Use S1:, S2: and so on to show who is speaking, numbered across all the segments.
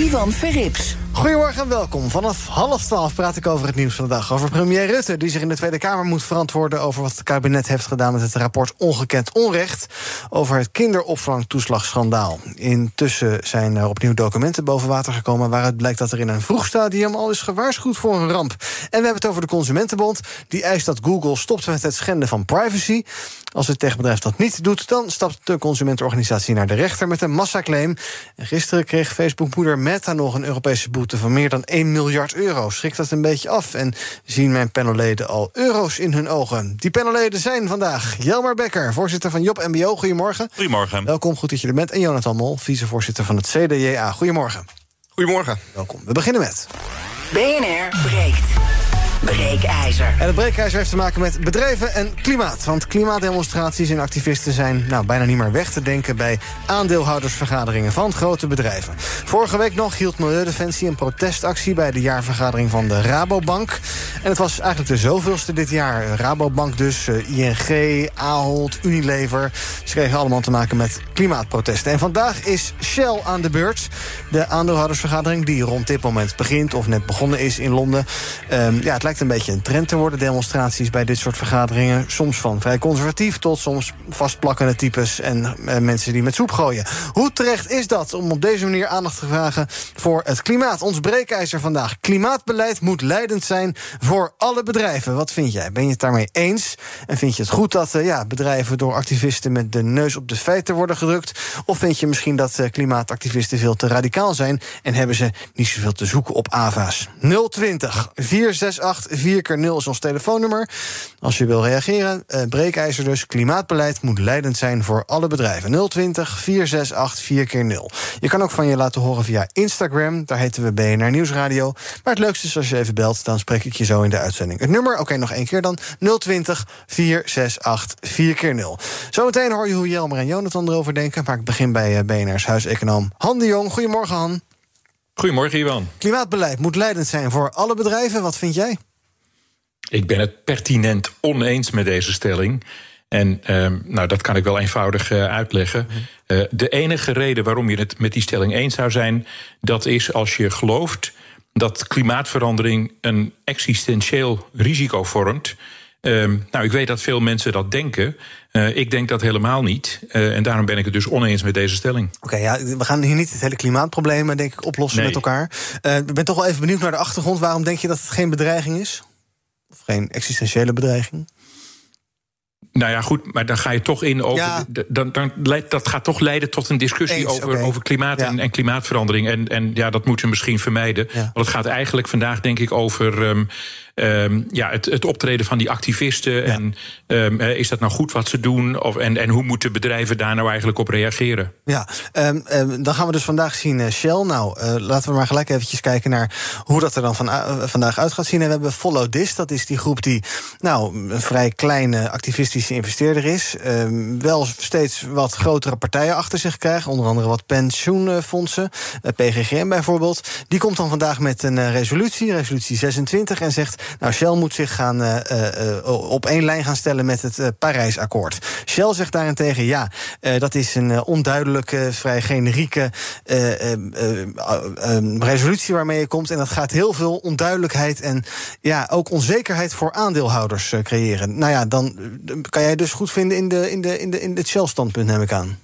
S1: Ivan Verrips.
S2: Goedemorgen en welkom. Vanaf half twaalf praat ik over het nieuws van de dag. Over premier Rutte, die zich in de Tweede Kamer moet verantwoorden... over wat het kabinet heeft gedaan met het rapport Ongekend Onrecht... over het kinderopvangtoeslagschandaal. Intussen zijn er opnieuw documenten boven water gekomen... waaruit blijkt dat er in een vroeg stadium al is gewaarschuwd voor een ramp. En we hebben het over de Consumentenbond. Die eist dat Google stopt met het schenden van privacy. Als het techbedrijf dat niet doet, dan stapt de consumentenorganisatie naar de rechter... met een massaclaim. En gisteren kreeg Facebook-moeder Meta nog een Europese boete van meer dan 1 miljard euro. Schrikt dat een beetje af en zien mijn panelleden al euro's in hun ogen. Die panelleden zijn vandaag Jelmar Becker, voorzitter van Job MBO. Goedemorgen.
S3: Goedemorgen.
S2: Welkom, goed dat je er bent. En Jonathan Mol, vicevoorzitter van het CDJA. Goedemorgen.
S3: Goedemorgen.
S2: Welkom. We beginnen met...
S1: BNR breekt. Breekijzer.
S2: En het breekijzer heeft te maken met bedrijven en klimaat. Want klimaatdemonstraties en activisten zijn nou, bijna niet meer weg te denken... bij aandeelhoudersvergaderingen van grote bedrijven. Vorige week nog hield Milieudefensie een protestactie... bij de jaarvergadering van de Rabobank. En het was eigenlijk de zoveelste dit jaar. Rabobank dus, eh, ING, Ahold, Unilever. Ze kregen allemaal te maken met klimaatprotesten. En vandaag is Shell aan de beurt. De aandeelhoudersvergadering die rond dit moment begint... of net begonnen is in Londen. Um, ja, het lijkt een beetje een trend te worden, demonstraties bij dit soort vergaderingen. Soms van vrij conservatief tot soms vastplakkende types en eh, mensen die met soep gooien. Hoe terecht is dat om op deze manier aandacht te vragen voor het klimaat? Ons breekijzer vandaag. Klimaatbeleid moet leidend zijn voor alle bedrijven. Wat vind jij? Ben je het daarmee eens? En vind je het goed dat uh, ja, bedrijven door activisten met de neus op de feiten worden gedrukt? Of vind je misschien dat uh, klimaatactivisten veel te radicaal zijn en hebben ze niet zoveel te zoeken op AVA's? 020 468 4 keer 0 is ons telefoonnummer. Als je wil reageren, uh, breekijzer dus. Klimaatbeleid moet leidend zijn voor alle bedrijven. 020 468 4 keer 0 Je kan ook van je laten horen via Instagram. Daar heten we BNR Nieuwsradio. Maar het leukste is als je even belt, dan spreek ik je zo in de uitzending. Het nummer, oké, okay, nog één keer dan. 020 468 4 keer 0 Zometeen hoor je hoe Jelmer en Jonathan erover denken. Maar ik begin bij uh, BNR's huiseconoom Han de Jong. Goedemorgen, Han.
S3: Goedemorgen, Ivan.
S2: Klimaatbeleid moet leidend zijn voor alle bedrijven. Wat vind jij?
S3: Ik ben het pertinent oneens met deze stelling. En uh, nou, dat kan ik wel eenvoudig uh, uitleggen. Uh, de enige reden waarom je het met die stelling eens zou zijn, dat is als je gelooft dat klimaatverandering een existentieel risico vormt. Um, nou, ik weet dat veel mensen dat denken. Uh, ik denk dat helemaal niet. Uh, en daarom ben ik het dus oneens met deze stelling.
S2: Oké, okay, ja, we gaan hier niet het hele klimaatprobleem, denk ik, oplossen nee. met elkaar. Ik ben toch wel even benieuwd naar de achtergrond. Waarom denk je dat het geen bedreiging is? Of geen existentiële bedreiging?
S3: Nou ja, goed, maar dan ga je toch in over. Ja. Dan, dan, dat gaat toch leiden tot een discussie
S2: Eens,
S3: over,
S2: okay.
S3: over klimaat
S2: ja.
S3: en, en, klimaatverandering. En, en ja, dat moeten we misschien vermijden.
S2: Ja.
S3: Want het gaat eigenlijk vandaag, denk ik, over. Um, Um, ja, het, het, optreden van die activisten. Ja. En um, is dat nou goed wat ze doen? Of, en, en hoe moeten bedrijven daar nou eigenlijk op reageren?
S2: Ja, um, dan gaan we dus vandaag zien uh, Shell. Nou, uh, laten we maar gelijk eventjes kijken naar hoe dat er dan van, uh, vandaag uit gaat zien. En we hebben Follow This, dat is die groep die nou, een vrij kleine activistische investeerder is. wel steeds wat grotere partijen achter zich krijgt. Onder andere wat pensioenfondsen, PGGM bijvoorbeeld. Die komt dan vandaag met een resolutie, resolutie 26, en zegt... Nou, Shell moet zich gaan, uh, uh, op één lijn gaan stellen met het Parijsakkoord. Shell zegt daarentegen ja, dat is een onduidelijke, vrij generieke resolutie waarmee je komt. En dat gaat heel veel onduidelijkheid en ja, ook onzekerheid voor aandeelhouders creëren. Nou ja, dan kan jij dus goed vinden in, de, in, de, in, de, in het Shell-standpunt, neem ik aan.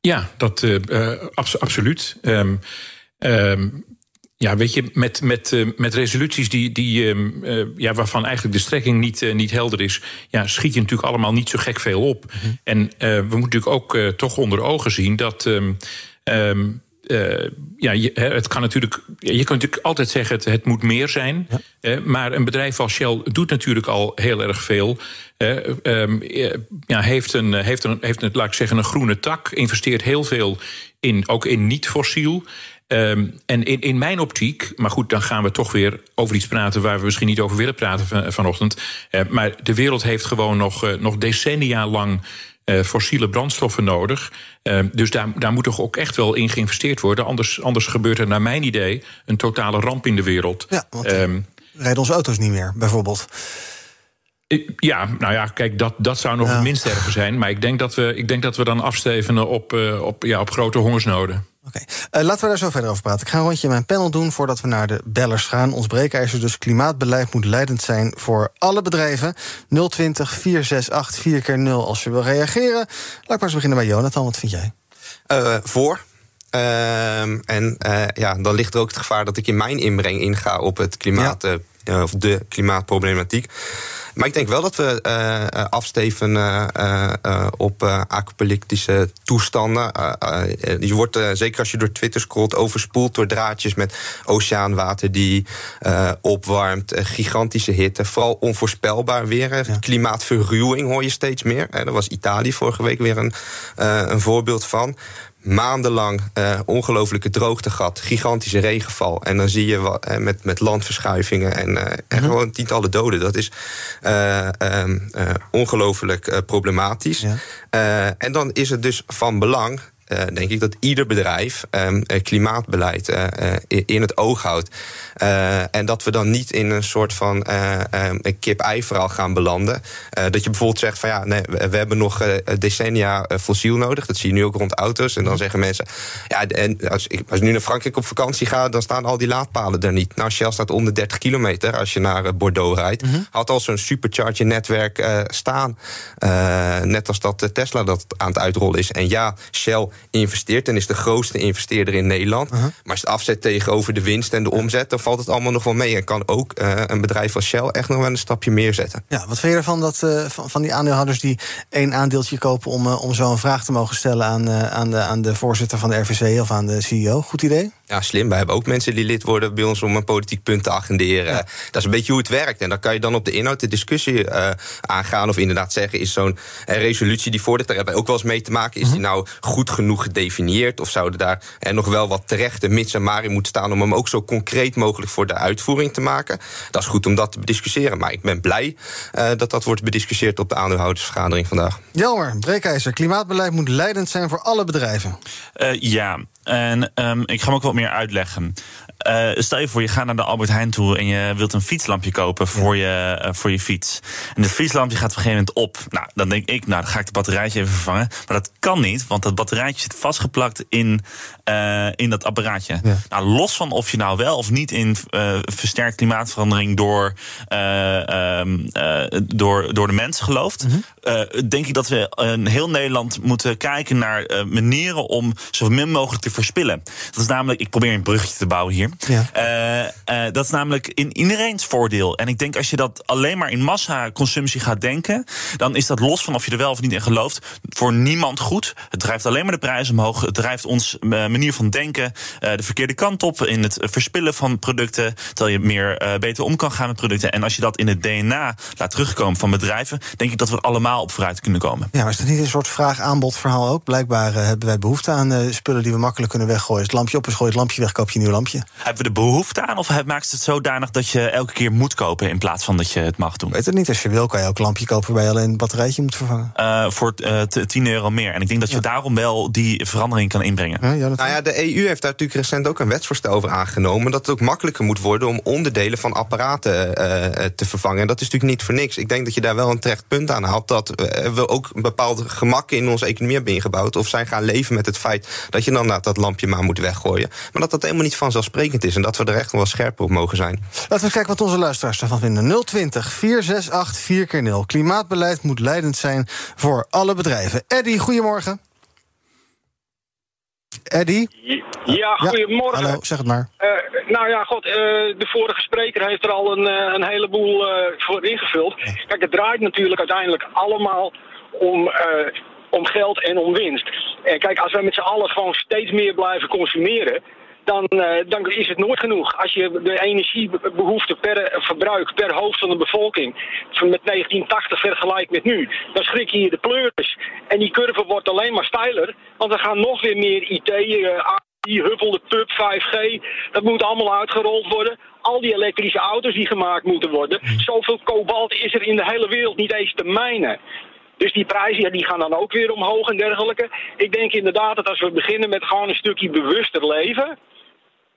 S3: Ja, dat abso absoluut. Um, ja, weet je, met, met, uh, met resoluties die, die, uh, uh, ja, waarvan eigenlijk de strekking niet, niet helder is, ja, schiet je natuurlijk allemaal niet zo gek veel op. Mm -hmm. En we moeten natuurlijk ook toch onder ogen zien dat. Um, uh, ja, je, het kan natuurlijk, je kunt natuurlijk altijd zeggen: het, het moet meer zijn. Ja. maar een bedrijf als Shell doet natuurlijk al heel erg veel. Um, ja, heeft, een, heeft, een, heeft een, laat ik zeggen, een groene tak, investeert heel veel in, ook in niet-fossiel. Um, en in, in mijn optiek, maar goed, dan gaan we toch weer over iets praten waar we misschien niet over willen praten van, vanochtend. Uh, maar de wereld heeft gewoon nog, uh, nog decennia lang uh, fossiele brandstoffen nodig. dus daar, daar moet toch ook echt wel in geïnvesteerd worden. Anders, anders gebeurt er, naar mijn idee, een totale ramp in de wereld.
S2: Ja, want um, rijden onze auto's niet meer, bijvoorbeeld.
S3: Ja, nou ja, kijk, dat, dat zou nog ja. het minst erge zijn. Maar ik denk dat we, ik denk dat we dan afstevenen op, op, ja, op grote hongersnoden.
S2: Oké, uh, laten we daar zo verder over praten. Ik ga een rondje in mijn panel doen voordat we naar de bellers gaan. Ons breekijzer dus klimaatbeleid moet leidend zijn voor alle bedrijven. 020 468 4 keer 0 als je wil reageren. Laat maar eens beginnen bij Jonathan. Wat vind jij?
S4: Uh, voor. Uh, en ja, dan ligt er ook het gevaar dat ik in mijn inbreng inga op het klimaat, ja. of de klimaatproblematiek. Maar ik denk wel dat we uh, afsteven uh, uh, op apocalyptische toestanden. je wordt, zeker als je door Twitter scrolt, overspoeld door draadjes met oceaanwater die opwarmt. gigantische hitte, vooral onvoorspelbaar weer. Ja. Klimaatverruwing hoor je steeds meer. Daar was Italië vorige week weer een, een voorbeeld van maandenlang uh, ongelofelijke droogte gehad. Gigantische regenval. En dan zie je wat, uh, met, met landverschuivingen en, uh, en mm -hmm. gewoon tientallen doden. Dat is um, ongelooflijk problematisch. Ja. en dan is het dus van belang uh, denk ik dat ieder bedrijf um, klimaatbeleid uh, in het oog houdt. en dat we dan niet in een soort van um, kip-ei-verhaal gaan belanden. dat je bijvoorbeeld zegt van ja, nee, we, hebben nog decennia fossiel nodig. Dat zie je nu ook rond auto's. En dan zeggen mensen, ja, en als ik, als ik nu naar Frankrijk op vakantie ga, dan staan al die laadpalen er niet. Nou, Shell staat onder 30 kilometer als je naar Bordeaux rijdt. Mm -hmm. Had al zo'n supercharger netwerk staan. net als dat Tesla dat aan het uitrollen is. En ja, Shell investeert en is de grootste investeerder in Nederland. Uh -huh. Maar als het afzet tegenover de winst en de omzet, dan valt het allemaal nog wel mee. En kan ook uh, een bedrijf als Shell echt nog wel een stapje meer zetten.
S2: Ja, wat vind je ervan dat, uh, van, van, die aandeelhouders die één aandeeltje kopen om, om zo een vraag te mogen stellen aan, aan, de, aan de voorzitter van de RVC of aan de CEO? Goed idee?
S4: Ja, slim. Wij hebben ook mensen die lid worden bij ons om een politiek punt te agenderen. Ja. Dat is een beetje hoe het werkt. En dan kan je dan op de inhoud de discussie uh, aangaan. Of inderdaad zeggen, is zo'n resolutie die vordert. Daar hebben wij ook wel eens mee te maken. Is die nou goed genoeg gedefinieerd? Of zouden daar er nog wel wat terechte mits en maar in moeten staan... om hem ook zo concreet mogelijk voor de uitvoering te maken? Dat is goed om dat te bediscussiëren. Maar ik ben blij uh, dat dat wordt bediscussieerd op de aandeelhoudersvergadering vandaag.
S2: Jelmer, breekijzer. Klimaatbeleid moet leidend zijn voor alle bedrijven.
S5: Uh, ja, en um, ik ga hem ook wat meer uitleggen. Uh, stel je voor, je gaat naar de Albert Heijn toe en je wilt een fietslampje kopen voor, je, uh, voor je fiets. En het fietslampje gaat op een gegeven moment op. Nou, dan denk ik, nou, dan ga ik het batterijtje even vervangen. Maar dat kan niet, want dat batterijtje zit vastgeplakt in, uh, in dat apparaatje. Ja. Nou, los van of je nou wel of niet in versterkt klimaatverandering door, um, door, door de mensen gelooft, -hmm. denk ik dat we in heel Nederland moeten kijken naar manieren om zo min mogelijk te verspillen. Dat is namelijk, ik probeer een bruggetje te bouwen hier. Ja. Uh, uh, dat is namelijk in iedereen's voordeel. En ik denk als je dat alleen maar in massaconsumptie gaat denken, dan is dat los van of je er wel of niet in gelooft, voor niemand goed. Het drijft alleen maar de prijzen omhoog. Het drijft ons uh, manier van denken de verkeerde kant op in het verspillen van producten, terwijl je meer beter om kan gaan met producten. En als je dat in het DNA laat terugkomen van bedrijven, denk ik dat we er allemaal op vooruit kunnen komen.
S2: Ja, maar is dat niet een soort vraag-aanbod verhaal ook? Blijkbaar hebben wij behoefte aan spullen die we makkelijk kunnen weggooien. Het lampje op is, gooi het lampje weg, koop je een nieuw lampje.
S5: Hebben we de behoefte aan? Of maakt het zodanig dat je elke keer moet kopen in plaats van dat je het mag doen?
S2: Weet het niet. Als je wil, kan je ook lampje kopen waarbij je alleen een batterijtje moet vervangen.
S5: Uh, voor uh, 10 euro meer. En ik denk dat je ja. daarom wel die verandering kan inbrengen.
S4: Ja, ja, nou ja, de EU heeft daar natuurlijk recent ook een wetsvoorstel over aangenomen. Dat het ook makkelijker moet worden om onderdelen van apparaten uh, te vervangen. En dat is natuurlijk niet voor niks. Ik denk dat je daar wel een terecht punt aan haalt. Dat we ook een bepaald gemak in onze economie hebben ingebouwd. Of zijn gaan leven met het feit dat je dan dat lampje maar moet weggooien. Maar dat dat helemaal niet vanzelfsprekend is. En dat we er echt wel scherper op mogen zijn.
S2: Laten we kijken wat onze luisteraars ervan vinden. 020 468 4 keer 0 Klimaatbeleid moet leidend zijn voor alle bedrijven. Eddie, goedemorgen. Eddie?
S6: Ja, goedemorgen.
S2: hallo, zeg het maar.
S6: Uh, nou ja, god, uh, de vorige spreker heeft er al een, uh, een heleboel voor ingevuld. Kijk, het draait natuurlijk uiteindelijk allemaal om om geld en om winst. En kijk, als wij met z'n allen gewoon steeds meer blijven consumeren, dan, eh, dan is het nooit genoeg. Als je de energiebehoefte per verbruik per hoofd van de bevolking van met 1980 vergelijkt met nu, dan schrik je de pleuris. En die curve wordt alleen maar steiler, want er gaan nog weer meer IT, eh, die huppelde pub 5G, dat moet allemaal uitgerold worden. Al die elektrische auto's die gemaakt moeten worden. Zoveel kobalt is er in de hele wereld niet eens te mijnen. Dus die prijzen ja, die gaan dan ook weer omhoog en dergelijke. Ik denk inderdaad dat als we beginnen met gewoon een stukje bewuster leven.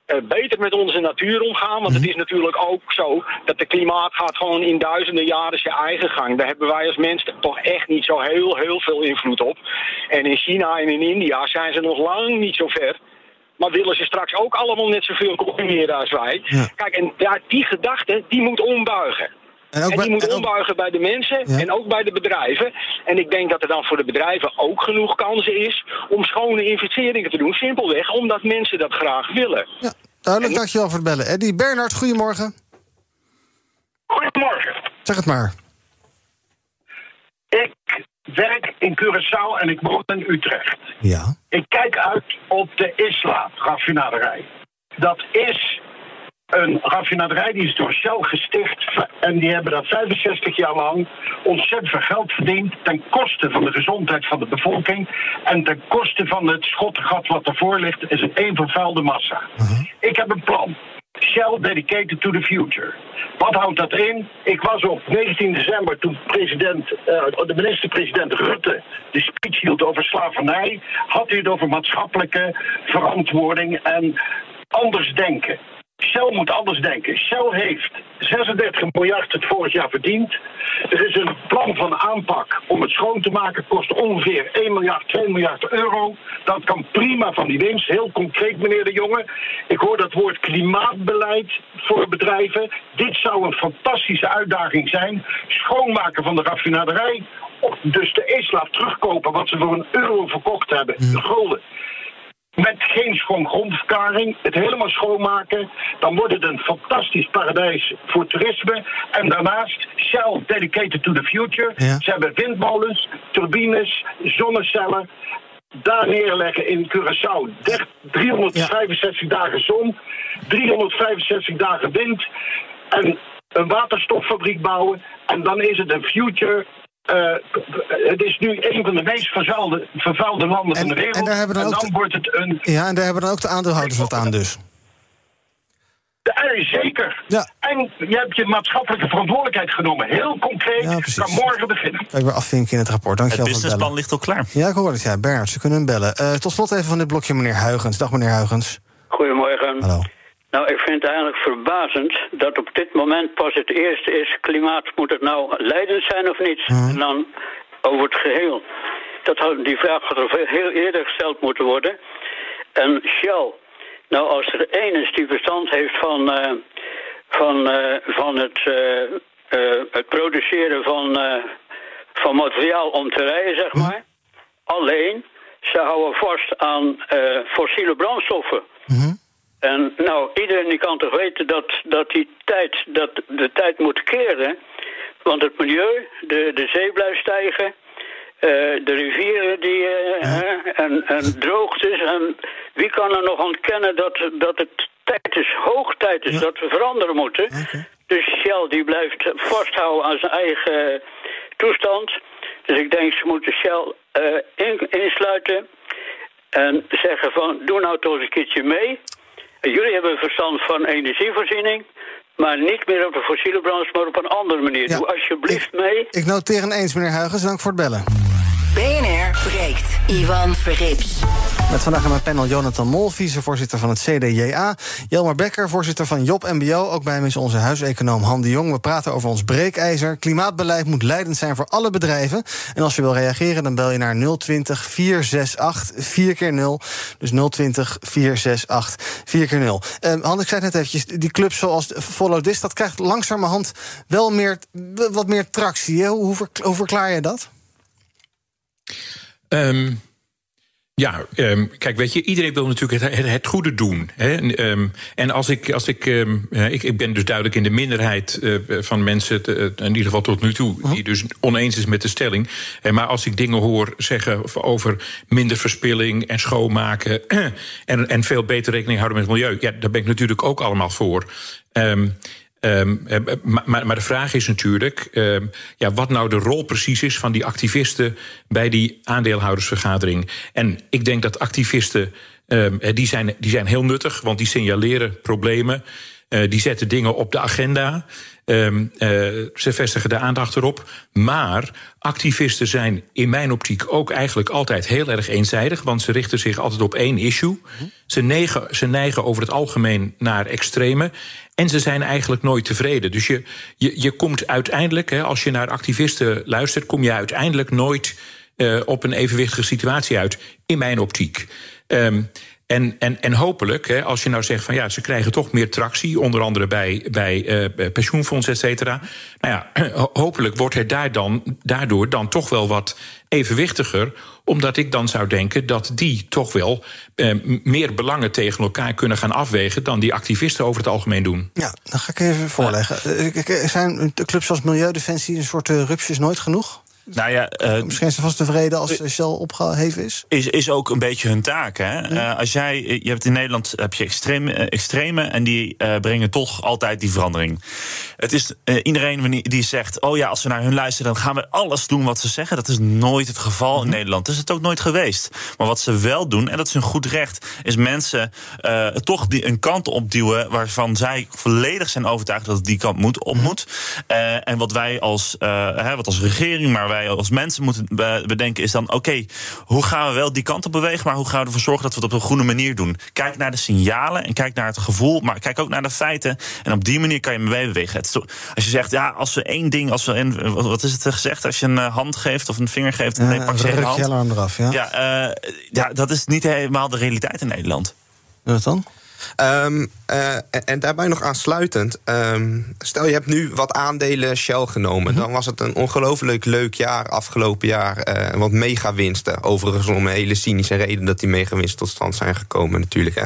S6: Eh, beter met onze natuur omgaan. Want het is natuurlijk ook zo dat de klimaat gaat gewoon in duizenden jaren zijn eigen gang. Daar hebben wij als mensen toch echt niet zo heel, heel veel invloed op. En in China en in India zijn ze nog lang niet zo ver. Maar willen ze straks ook allemaal net zoveel consumeren als wij?
S2: Ja.
S6: Kijk, en die gedachte, die moet ombuigen.
S2: En ook
S6: En
S2: bij-
S6: die moet
S2: en ook-
S6: ombuigen bij de mensen
S2: Ja.
S6: en ook bij de bedrijven. En ik denk dat er dan voor de bedrijven ook genoeg kansen is om schone investeringen te doen. Simpelweg omdat mensen dat graag willen.
S2: Ja, duidelijk, dankjewel voor het bellen. Eddie Bernhard, goedemorgen.
S7: Goedemorgen.
S2: Zeg het maar.
S7: Ik werk in Curaçao en ik woon in Utrecht.
S2: Ja.
S7: Ik kijk uit op de Isla-raffinaderij. Dat is een raffinaderij die is door Shell gesticht. En die hebben dat 65 jaar lang ontzettend veel geld verdiend. Ten koste van de gezondheid van de bevolking. En ten koste van het schottengat wat ervoor ligt. Is het een vervuilde massa. Ik heb een plan. Shell dedicated to the future. Wat houdt dat in? Ik was op 19 december toen president, eh, de minister-president Rutte de speech hield over slavernij. Had hij het over maatschappelijke verantwoording en anders denken. Shell moet anders denken. Shell heeft 36 miljard het vorig jaar verdiend. Er is een plan van aanpak om het schoon te maken. Kost ongeveer 1 miljard, 2 miljard euro. Dat kan prima van die winst. Heel concreet, meneer de Jonge. Ik hoor dat woord klimaatbeleid voor bedrijven. Dit zou een fantastische uitdaging zijn. Schoonmaken van de raffinaderij. Of dus de Isla terugkopen wat ze voor een euro verkocht hebben. De gulden met geen schoon grondverkaring, het helemaal schoonmaken. Dan wordt het een fantastisch paradijs voor toerisme. En daarnaast Shell dedicated to the future.
S2: Ja.
S7: Ze hebben windmolens, turbines, zonnecellen. Daar neerleggen in Curaçao. Der- 365 dagen zon, 365 dagen wind. En een waterstoffabriek bouwen. En dan is het een future. Eh, het is nu een van de meest vervuilde, vervuilde landen
S2: En-
S7: van de wereld.
S2: en daar hebben dan
S7: en
S2: ook
S7: dan
S2: de-
S7: wordt het een
S2: Ja, en daar hebben dan ook de aandeelhouders wat aan dus.
S7: Ja, zeker.
S2: Ja.
S7: En je hebt je maatschappelijke verantwoordelijkheid genomen. Heel concreet.
S2: Ja, precies.
S7: kan morgen beginnen.
S2: Ik weer afvinken in het rapport. Dankjewel
S5: Het businessplan ligt al klaar.
S2: Ja, ik hoor het. Ja, Bernhard, ze kunnen hem bellen. Eh, tot slot even van dit blokje, meneer Huigens. Dag, meneer Huigens.
S8: Goedemorgen.
S2: Hallo.
S8: Nou, ik vind het eigenlijk verbazend dat op dit moment pas het eerste is... klimaat, moet het nou leidend zijn of niet? En dan over het geheel. Dat had, die vraag had er heel eerder gesteld moeten worden. En Shell, nou als er één is die verstand heeft van, eh, van, eh, van het, eh, het produceren van, van materiaal om te rijden, zeg maar... Alleen, ze houden vast aan fossiele brandstoffen. En nou, iedereen die kan toch weten dat, dat die tijd, dat de tijd moet keren. Want het milieu, de, de zee blijft stijgen. eh, de rivieren die, eh, en, en droogtes. En wie kan er nog ontkennen dat, dat het tijd is, hoog tijd is, dat we veranderen moeten. Dus Shell die blijft vasthouden aan zijn eigen toestand. Dus ik denk ze moeten Shell eh, in- insluiten. En zeggen van, doe nou toch eens een keertje mee. Jullie hebben verstand van energievoorziening. Maar niet meer op de fossiele brandstof, maar op een andere manier.
S2: Ja,
S8: Doe alsjeblieft
S2: ik,
S8: mee.
S2: Ik noteer een eens, meneer Huigens. Dank voor het bellen.
S1: BNR breekt. Ivan Verrips.
S2: Met vandaag in mijn panel Jonathan Mol, vicevoorzitter van het CDJA. Jelmar Becker, voorzitter van Job MBO. Ook bij hem is onze huiseconoom Han de Jong. We praten over ons breekijzer. Klimaatbeleid moet leidend zijn voor alle bedrijven. En als je wil reageren, dan bel je naar 020 468 4 keer 0 Dus 020 468 4 keer 0 Uh, Han, ik zei net eventjes, die clubs zoals Follow This... dat krijgt langzamerhand wel meer, wat meer tractie. Hoe, hoe verklaar je dat?
S3: Ehm, Ja, ehm, kijk, weet je, iedereen wil natuurlijk het, het goede doen. Hè? En, ehm, en als ik, als ik, ehm, ik, ik ben dus duidelijk in de minderheid eh, van mensen, te- eh, in ieder geval tot nu toe, die dus oneens is met de stelling. Eh, maar als ik dingen hoor zeggen over minder verspilling en schoonmaken en, en veel beter rekening houden met het milieu, ja, daar ben ik natuurlijk ook allemaal voor. Ehm, Ehm, eh, maar, de vraag is natuurlijk ehm, ja, wat nou de rol precies is van die activisten bij die aandeelhoudersvergadering. En ik denk dat activisten ehm, eh, die zijn, die zijn heel nuttig, want die signaleren problemen. Eh, die zetten dingen op de agenda. Ehm, eh, ze vestigen de aandacht erop. Maar activisten zijn in mijn optiek ook eigenlijk altijd heel erg eenzijdig. Want ze richten zich altijd op één issue. Ze, neigen, ze neigen over het algemeen naar extreme. En ze zijn eigenlijk nooit tevreden. Dus je, je, je komt uiteindelijk, hè, als je naar activisten luistert, kom je uiteindelijk nooit eh, op een evenwichtige situatie uit. In mijn optiek. Ehm, en, en, en hopelijk, hè, als je nou zegt van ja, ze krijgen toch meer tractie, onder andere bij, bij eh, pensioenfondsen, et cetera. Nou ja, ho- hopelijk wordt het daar dan, daardoor dan toch wel wat evenwichtiger. Omdat ik dan zou denken dat die toch wel eh, meer belangen tegen elkaar kunnen gaan afwegen dan die activisten over het algemeen doen.
S2: Ja, dan ga ik even voorleggen. Eh, Zijn de clubs als Milieudefensie een soort uh, rupsjes nooit genoeg?
S5: Nou ja, eh,
S2: Misschien zijn ze vast tevreden als eh, Shell opgeheven is.
S5: is, is ook een beetje hun taak. Hè? Eh, als jij, je hebt in Nederland heb je extreme, eh, extreme en die eh, brengen toch altijd die verandering. Het is eh, iedereen die zegt: Oh ja, als we naar hun luisteren, dan gaan we alles doen wat ze zeggen. Dat is nooit het geval in Nederland. Dat is het ook nooit geweest. Maar wat ze wel doen, en dat is hun goed recht, is mensen eh, toch die, een kant opduwen waarvan zij volledig zijn overtuigd dat het die kant moet, op moet. Eh, en wat wij als, eh, hè, wat als regering, maar wij als mensen moeten be- bedenken, is dan: oké, hoe gaan we wel die kant op bewegen, maar hoe gaan we ervoor zorgen dat we het op een goede manier doen? Kijk naar de signalen en kijk naar het gevoel, maar kijk ook naar de feiten. En op die manier kan je mee bewegen. Toch- als je zegt, ja, als we één ding, als we een, wat- is het gezegd, als je een eh, hand geeft of een vinger geeft, dan
S2: Eh,
S5: pak je een hand.
S2: alarm eraf, ja.
S5: Ja, eh, ja, dat is niet helemaal de realiteit in Nederland.
S2: Wat dan?
S4: Ehm, eh, en, en daarbij nog aansluitend. ehm, stel je hebt nu wat aandelen Shell genomen. Dan was het een ongelooflijk leuk jaar afgelopen jaar. eh want megawinsten. Overigens om een hele cynische reden dat die megawinsten tot stand zijn gekomen natuurlijk. Hè.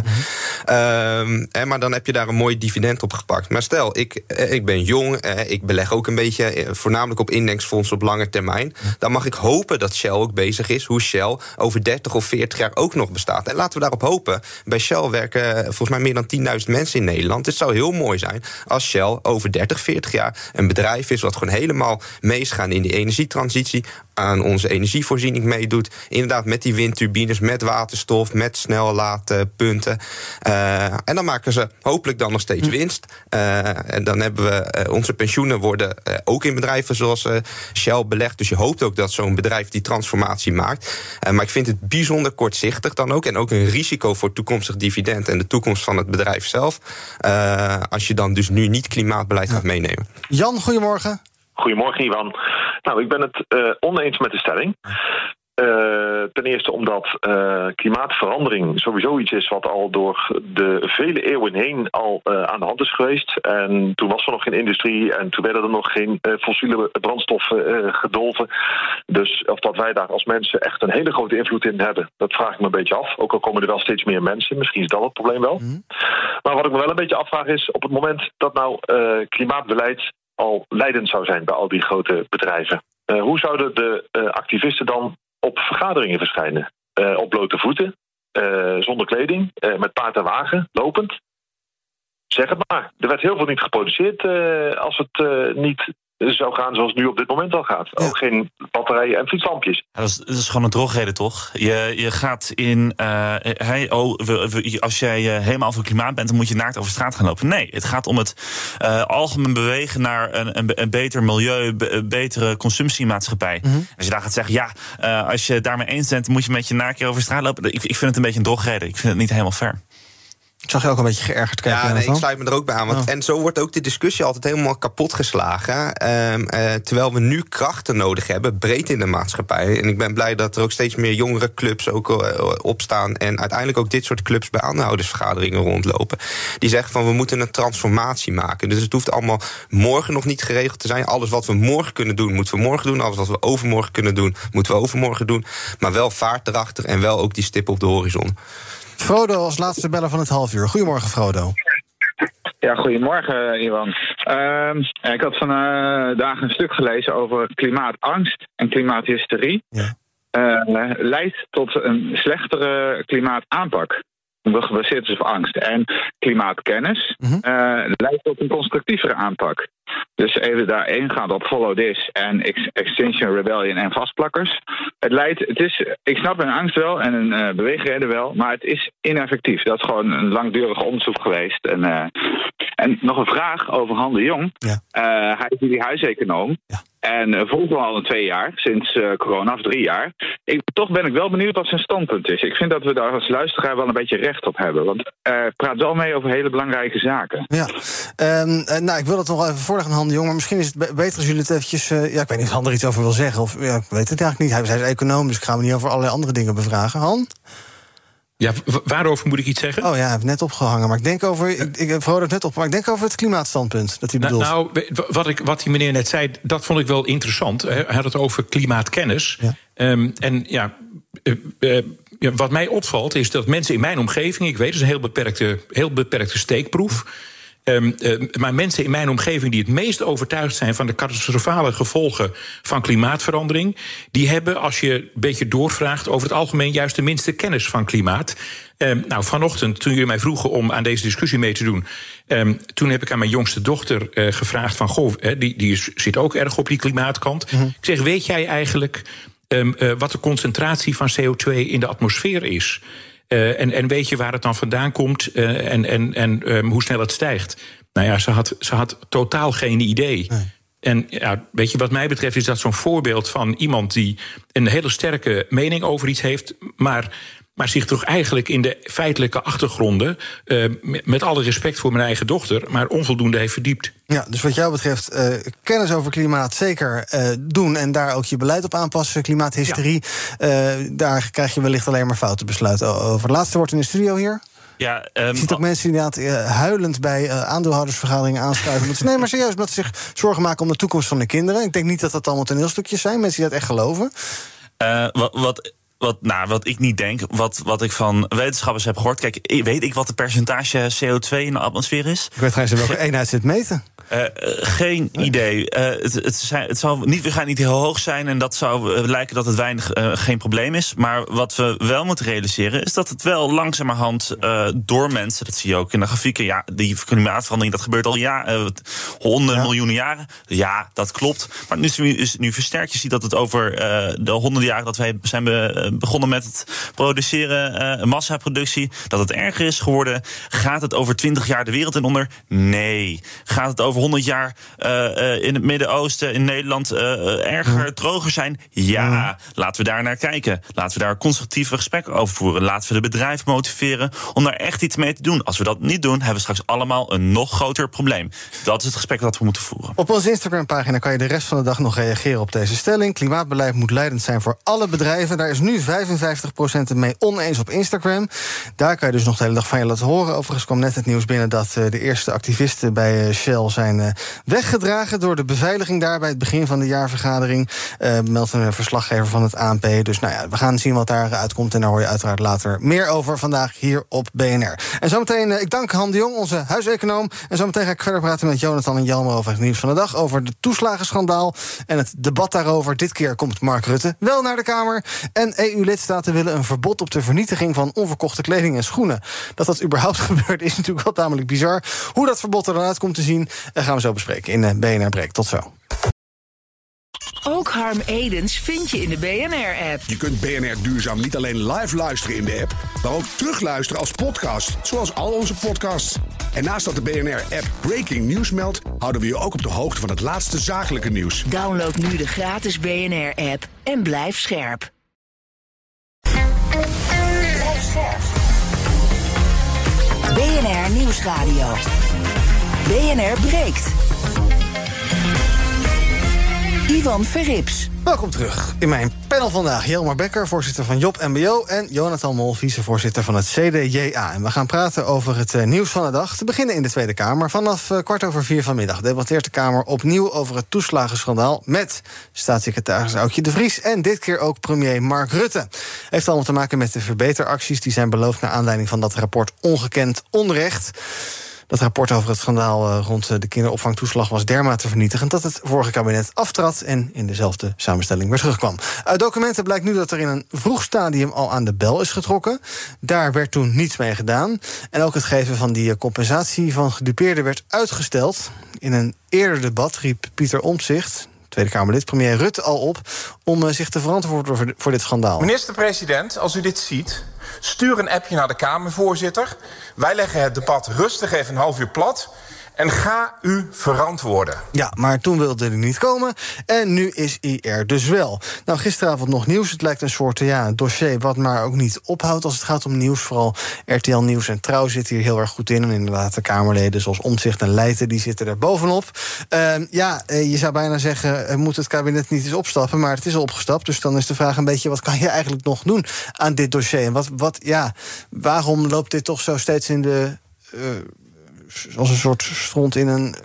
S4: Ehm, hè, maar dan heb je daar een mooi dividend op gepakt. Maar stel, ik, eh, ik ben jong. eh, ik beleg ook een beetje voornamelijk op indexfondsen op lange termijn. Dan mag ik hopen dat Shell ook bezig is. Hoe Shell over 30 of 40 jaar ook nog bestaat. En laten we daarop hopen. Bij Shell werken volgens mij meer dan 10.000 mensen in Nederland. Het zou heel mooi zijn als Shell over 30, 40 jaar een bedrijf is wat gewoon helemaal meesgaan in die energietransitie. Aan onze energievoorziening meedoet. Inderdaad, met die windturbines, met waterstof, met snellaadpunten. Eh en dan maken ze hopelijk dan nog steeds winst. Eh, en dan hebben we eh, onze pensioenen worden ook in bedrijven zoals eh, Shell belegd. Dus je hoopt ook dat zo'n bedrijf die transformatie maakt. Eh, maar ik vind het bijzonder kortzichtig dan ook. En ook een risico voor toekomstig dividend en de toekomst van het bedrijf zelf. eh, als je dan dus nu niet klimaatbeleid gaat meenemen.
S2: Jan, goedemorgen.
S9: Goedemorgen, Ivan. Nou, ik ben het eh, oneens met de stelling. Eh, ten eerste omdat eh, klimaatverandering sowieso iets is wat al door de vele eeuwen heen al aan de hand is geweest. En toen was er nog geen industrie en toen werden er nog geen fossiele brandstoffen gedolven. Dus of dat wij daar als mensen echt een hele grote invloed in hebben, dat vraag ik me een beetje af. Ook al komen er wel steeds meer mensen, misschien is dat het probleem wel. Maar wat ik me wel een beetje afvraag is, op het moment dat nou klimaatbeleid al leidend zou zijn bij al die grote bedrijven. Eh, hoe zouden de eh, activisten dan op vergaderingen verschijnen? Eh, op blote voeten, zonder kleding, met paard en wagen, lopend? Zeg het maar. Er werd heel veel niet geproduceerd als het niet zou gaan zoals het nu op dit moment al gaat. Ook geen batterijen en fietslampjes.
S5: Ja, dat, is, dat is gewoon een drogreden, toch? Je, je gaat in. eh, hey, oh, we- we- als jij eh, helemaal voor klimaat bent, dan moet je naakt over straat gaan lopen. Nee, het gaat om het eh, algemeen bewegen naar een, een, een beter milieu, een betere consumptiemaatschappij. Als je daar gaat zeggen, ja, eh, als je het daarmee eens bent, moet je met je naakje over straat lopen. Ik, ik vind het een beetje een drogreden. Ik vind het niet helemaal fair.
S2: Zag je ook een beetje geërgerd kijken.
S4: Ja, nee, ik sluit me er ook bij aan. Want,
S2: Oh.
S4: En zo wordt ook de discussie altijd helemaal kapot geslagen. Ehm, eh, terwijl we nu krachten nodig hebben, breed in de maatschappij. En ik ben blij dat er ook steeds meer jongere clubs ook eh, opstaan. En uiteindelijk ook dit soort clubs bij aandeelhoudersvergaderingen rondlopen. Die zeggen van we moeten een transformatie maken. Dus het hoeft allemaal morgen nog niet geregeld te zijn. Alles wat we morgen kunnen doen, moeten we morgen doen. Alles wat we overmorgen kunnen doen, moeten we overmorgen doen. Maar wel vaart erachter en wel ook die stip op de horizon.
S2: Frodo als laatste beller van het half uur. Goedemorgen, Frodo.
S10: Ja, goedemorgen, Iwan. Ehm, ik had vandaag een stuk gelezen over klimaatangst en klimaathysterie.
S2: Ja.
S10: Eh, leidt tot een slechtere klimaataanpak. Gebaseerd is op angst. En klimaatkennis
S2: Mhm.
S10: eh, leidt tot een constructievere aanpak. Dus even daarin gaan op Follow This en Ex- Extinction Rebellion en vastplakkers. Het leidt, het is, ik snap een angst wel en een eh, beweegreden wel, maar het is ineffectief. Dat is gewoon een langdurig onderzoek geweest. En, eh, en nog een vraag over Han de Jong.
S2: Ja.
S10: Hij is jullie huiseconoom.
S2: Ja.
S10: En volgt me al een twee jaar, sinds eh, corona, of drie jaar. Ik, toch ben ik wel benieuwd wat zijn standpunt is. Ik vind dat we daar als luisteraar wel een beetje recht op hebben. Want hij praat wel mee over hele belangrijke zaken.
S2: Ja, Ehm, eh, nou, ik wil het nog even voorleggen aan Han maar misschien is het be- beter als jullie het eventjes... eh, ja, ik weet niet of Han er iets over wil zeggen. Of, ja, ik weet het eigenlijk niet. Hij, hij is econoom, dus ik ga hem niet over allerlei andere dingen bevragen. Han?
S3: Ja, waarover moet ik iets zeggen?
S2: Oh ja, heeft net opgehangen. Maar ik denk over... Ik, ik, heeft net op, maar ik denk over het klimaatstandpunt dat hij
S3: Nou,
S2: bedoelt.
S3: nou, wat, ik, wat die meneer net zei, dat vond ik wel interessant. Hij had het over klimaatkennis.
S2: Ja.
S3: Ehm, en ja, eh, eh, ja, wat mij opvalt is dat mensen in mijn omgeving, ik weet, het is een heel beperkte, heel beperkte steekproef. Ehm, eh, maar mensen in mijn omgeving die het meest overtuigd zijn van de catastrofale gevolgen van klimaatverandering, die hebben, als je een beetje doorvraagt, over het algemeen juist de minste kennis van klimaat. Ehm, nou, vanochtend, toen jullie mij vroegen om aan deze discussie mee te doen, ehm, toen heb ik aan mijn jongste dochter eh, gevraagd van, goh, die, die is, zit ook erg op die klimaatkant. Ik zeg, weet jij eigenlijk eh, wat de concentratie van CO2 in de atmosfeer is? Eh, en, en weet je waar het dan vandaan komt eh, en, en, en ehm, hoe snel het stijgt? Nou ja, ze had, ze had totaal geen idee. En ja, weet je, wat mij betreft is dat zo'n voorbeeld van iemand die een hele sterke mening over iets heeft, maar, maar zich toch eigenlijk in de feitelijke achtergronden, eh, met, alle respect voor mijn eigen dochter, maar onvoldoende heeft verdiept.
S2: Ja, dus wat jou betreft, eh, kennis over klimaat zeker eh, doen... en daar ook je beleid op aanpassen, klimaathysterie... eh, daar krijg je wellicht alleen maar foute besluiten over. Het laatste wordt in de studio hier.
S5: Ja, ehm,
S2: Je ziet ook mensen die inderdaad eh, huilend bij eh, aandeelhoudersvergaderingen aanschuiven. Omdat ze, nee, maar serieus, omdat ze zich zorgen maken om de toekomst van de kinderen. Ik denk niet dat dat allemaal toneelstukjes zijn, mensen die dat echt geloven.
S5: Eh, wat, wat, wat, nou, wat ik niet denk, wat, wat ik van wetenschappers heb gehoord. Kijk, weet ik wat de percentage CO2 in de atmosfeer is?
S2: Ik weet trouwens in welke eenheid ze het meten.
S5: Eh, eh, geen idee. Eh, het, het, zijn, het zal niet, we gaan niet heel hoog zijn en dat zou lijken dat het weinig geen probleem is. Maar wat we wel moeten realiseren is dat het wel langzamerhand door mensen, dat zie je ook in de grafieken, ja, die klimaatverandering dat gebeurt al ja, honderden miljoenen jaren. Ja, dat klopt. Maar nu, is nu, versterkt. Je ziet dat het over de honderden jaren dat wij zijn be- begonnen met het produceren, massaproductie, dat het erger is geworden. Gaat het over 20 jaar de wereld in onder? Nee. Gaat het over 100 jaar eh, eh, in het Midden-Oosten, in Nederland, eh, erger, droger zijn? Ja. Laten we daar naar kijken. Laten we daar constructieve gesprekken over voeren. Laten we de bedrijven motiveren om daar echt iets mee te doen. Als we dat niet doen, hebben we straks allemaal een nog groter probleem. Dat is het gesprek dat we moeten voeren.
S2: Op onze Instagram-pagina kan je de rest van de dag nog reageren op deze stelling. Klimaatbeleid moet leidend zijn voor alle bedrijven. Daar is nu 55% het mee oneens op Instagram. Daar kan je dus nog de hele dag van je laten horen. Overigens kwam net het nieuws binnen dat de eerste activisten bij Shell zijn eh, weggedragen door de beveiliging daar bij het begin van de jaarvergadering. Eh meldt een verslaggever van het ANP. Dus nou ja, we gaan zien wat daar uitkomt. En daar hoor je uiteraard later meer over vandaag hier op BNR. En zometeen, eh, ik dank Han de Jong, onze huiseconoom. En zometeen ga ik verder praten met Jonathan en Jelmer over het nieuws van de dag. Over de toeslagenschandaal en het debat daarover. Dit keer komt Mark Rutte wel naar de Kamer. En EU-lidstaten willen een verbod op de vernietiging van onverkochte kleding en schoenen. Dat dat überhaupt gebeurt is natuurlijk wel tamelijk bizar. Hoe dat verbod er dan uit komt te zien, eh, gaan we zo bespreken in eh, BNR Break. Tot zo.
S1: Ook Harm Edens vind je in de BNR-app.
S11: Je kunt BNR Duurzaam niet alleen live luisteren in de app, maar ook terugluisteren als podcast, zoals al onze podcasts. En naast dat de BNR-app Breaking News meldt, houden we je ook op de hoogte van het laatste zakelijke nieuws.
S1: Download nu de gratis BNR-app en blijf scherp. BNR Nieuwsradio. BNR breekt. Ivan Verrips.
S2: Welkom terug in mijn panel vandaag. Jelmar Becker, voorzitter van Job MBO... en Jonathan Mol, vicevoorzitter van het CDJA. En we gaan praten over het uh, nieuws van de dag. Te beginnen in de Tweede Kamer. Vanaf uh, kwart over vier vanmiddag debatteert de Kamer opnieuw... over het toeslagenschandaal met staatssecretaris Aukje de Vries... en dit keer ook premier Mark Rutte. Heeft allemaal te maken met de verbeteracties... die zijn beloofd naar aanleiding van dat rapport Ongekend Onrecht... Dat rapport over het schandaal uh, rond de kinderopvangtoeslag was dermate vernietigend dat het vorige kabinet aftrad en in dezelfde samenstelling weer terugkwam. Uit documenten blijkt nu dat er in een vroeg stadium al aan de bel is getrokken. Daar werd toen niets mee gedaan. En ook het geven van die compensatie van gedupeerden werd uitgesteld. In een eerder debat riep Pieter Omtzigt, Tweede Kamerlid, premier Rutte, al op om uh, zich te verantwoorden voor, voor dit schandaal.
S12: Minister-president, als u dit ziet, stuur een appje naar de Kamervoorzitter. Wij leggen het debat rustig even een half uur plat. En ga u verantwoorden.
S2: Ja, maar toen wilde hij niet komen. En nu is hij er dus wel. Nou, gisteravond nog nieuws. Het lijkt een soort ja, dossier wat maar ook niet ophoudt als het gaat om nieuws. Vooral RTL Nieuws en Trouw zitten hier heel erg goed in. En inderdaad, de Kamerleden zoals Omzicht en Leijten, die zitten er bovenop. Uh, ja, je zou bijna zeggen, moet het kabinet niet eens opstappen. Maar het is al opgestapt. Dus dan is de vraag een beetje, wat kan je eigenlijk nog doen aan dit dossier? En wat, wat ja, waarom loopt dit toch zo steeds in de... Uh, als een soort stront in een